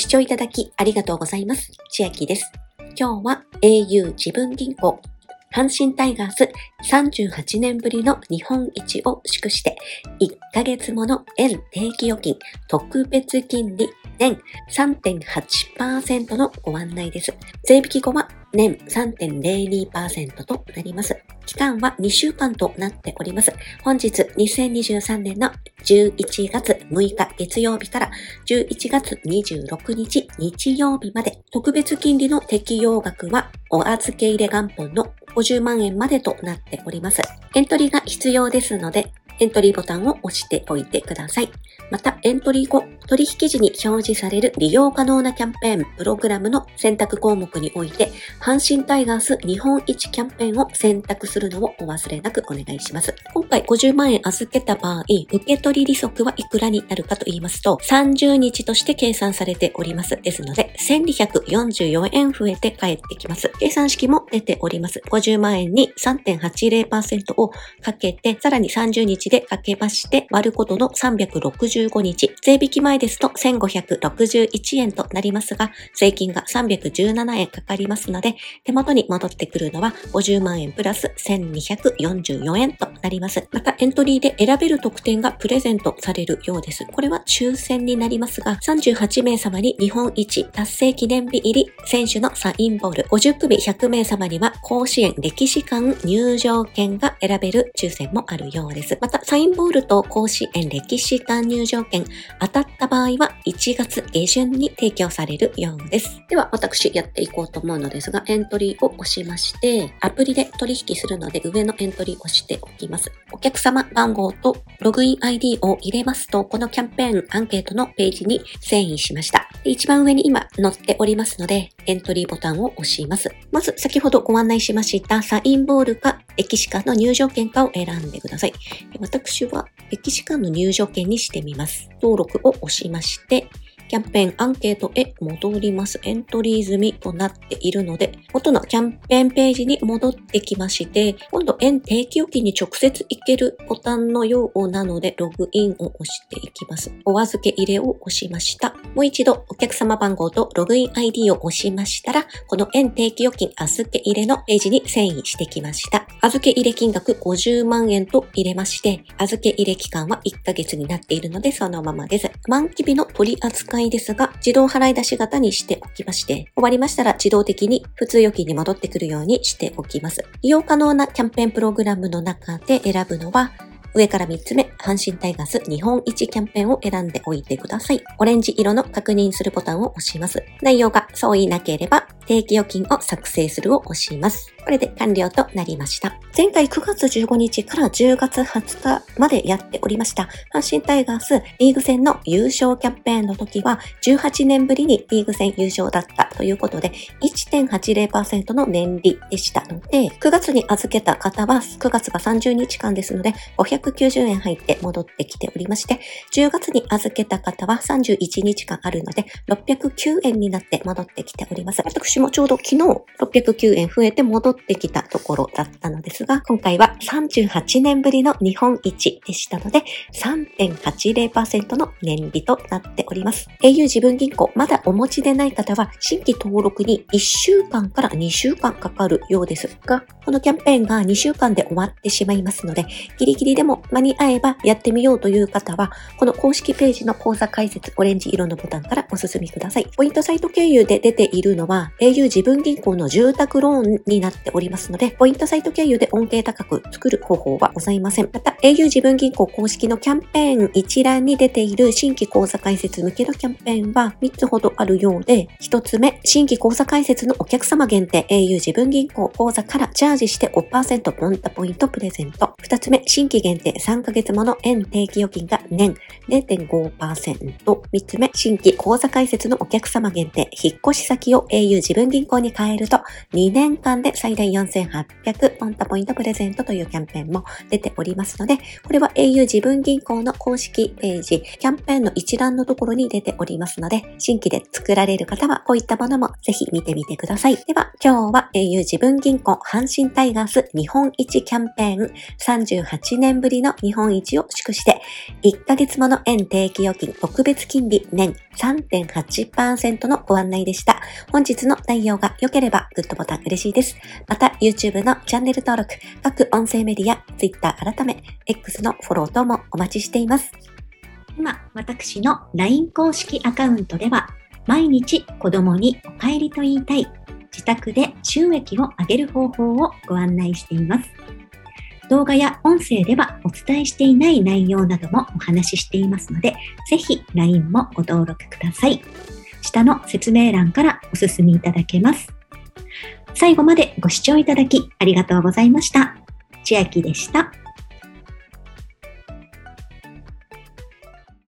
視聴いただきありがとうございます。千秋です。今日は au 自分銀行阪神タイガース38年ぶりの日本一を祝して1ヶ月もの円定期預金特別金利年3.8%のご案内です。税引き後は年3.02%となります。期間は2週間となっております。本日2023年の11月6日月曜日から11月26日日曜日まで特別金利の適用額はお預け入れ元本の50万円までとなっております。エントリーが必要ですので、エントリーボタンを押しておいてください。また、エントリー後、取引時に表示される利用可能なキャンペーン、プログラムの選択項目において、阪神タイガース日本一キャンペーンを選択するのをお忘れなくお願いします。今回50万円預けた場合、受け取り利息はいくらになるかと言いますと、30日として計算されております。ですので、1244円増えて返ってきます。計算式も出ております。50万円に3.80%をかけて、さらに30日でかけまして割ることの365日。税引き前ですと1561円となりますが、税金が317円かかりますので、手元に戻ってくるのは50万円プラス1244円となります。また、エントリーで選べる特典がプレゼントされるようです。これは抽選になりますが、38名様に日本一達成記念日入り選手のサインボール、50組100名様には甲子園歴史館入場券が選べる抽選もあるようです。また、サインボールと甲子園歴史館入場券当たった場合は1月下旬に提供されるようです。では私やっていこうと思うのですが、エントリーを押しまして、アプリで取引するので上のエントリーを押しておきます。お客様番号とログイン ID を入れますと、このキャンペーンアンケートのページに遷移しました。一番上に今載っておりますので、エントリーボタンを押します。まず先ほどご案内しましたサインボールか歴史館の入場券かを選んでください。私は歴史館の入場券にしてみます。登録を押しまして、キャンペーンアンケートへ戻ります。エントリー済みとなっているので、元のキャンペーンページに戻ってきまして、今度円定期預金に直接行けるボタンのようなので、ログインを押していきます。お預け入れを押しました。もう一度お客様番号とログイン ID を押しましたら、この円定期預金預け入れのページに遷移してきました。預け入れ金額50万円と入れまして、預け入れ期間は1ヶ月になっているのでそのままです。満期日の取り扱ですが、自動払い出し型にしておきまして、終わりましたら自動的に普通預金に戻ってくるようにしておきます。利用可能なキャンペーンプログラムの中で選ぶのは、上から3つ目、阪神タイガース日本一キャンペーンを選んでおいてください。オレンジ色の確認するボタンを押します。内容が相違なければ、定期預金を作成するを押します。これで完了となりました。前回9月15日から10月20日までやっておりました阪神タイガースリーグ戦の優勝キャンペーンの時は18年ぶりにリーグ戦優勝だったということで1.80%の年利でしたので9月に預けた方は9月が30日間ですので590円入って戻ってきておりまして10月に預けた方は31日間あるので609円になって戻ってきております。私もちょうど昨日609円増えて戻ってきたところだったのですが、今回は38年ぶりの日本一でしたので、3.80%の年利となっております。au 自分銀行、まだお持ちでない方は、新規登録に1週間から2週間かかるようですが、このキャンペーンが2週間で終わってしまいますので、ギリギリでも間に合えばやってみようという方は、この公式ページの講座解説、オレンジ色のボタンからお進みください。ポイントサイト経由で出ているのは、au 自分銀行の住宅ローンになっておりますので、ポイントサイト経由で恩恵高く作る方法はございません。また、au 自分銀行公式のキャンペーン一覧に出ている新規口座開設向けのキャンペーンは3つほどあるようで、1つ目、新規口座開設のお客様限定 au 自分銀行口座からチャージして5%ポンタポイントプレゼント。2つ目、新規限定3ヶ月もの円定期預金が年0.5%。3つ目、新規口座開設のお客様限定引っ越し先を au 自自分銀行に変えると2年間で最大4800ポンタポイントプレゼントというキャンペーンも出ておりますので、これは au 自分銀行の公式ページ、キャンペーンの一覧のところに出ておりますので、新規で作られる方はこういったものもぜひ見てみてください。では、今日は au 自分銀行阪神タイガース日本一キャンペーン38年ぶりの日本一を祝して、1ヶ月もの円定期預金特別金利年3.8%のご案内でした。本日の内容が良ければグッドボタン嬉しいです。また YouTube のチャンネル登録、各音声メディア、Twitter 改め X のフォロー等もお待ちしています。今、私の LINE 公式アカウントでは、毎日子供にお帰りと言いたい、自宅で収益を上げる方法をご案内しています。動画や音声ではお伝えしていない内容などもお話ししていますので、ぜひ LINE もご登録ください。下の説明欄からお進みいただけます。最後までご視聴いただきありがとうございました。千秋でした。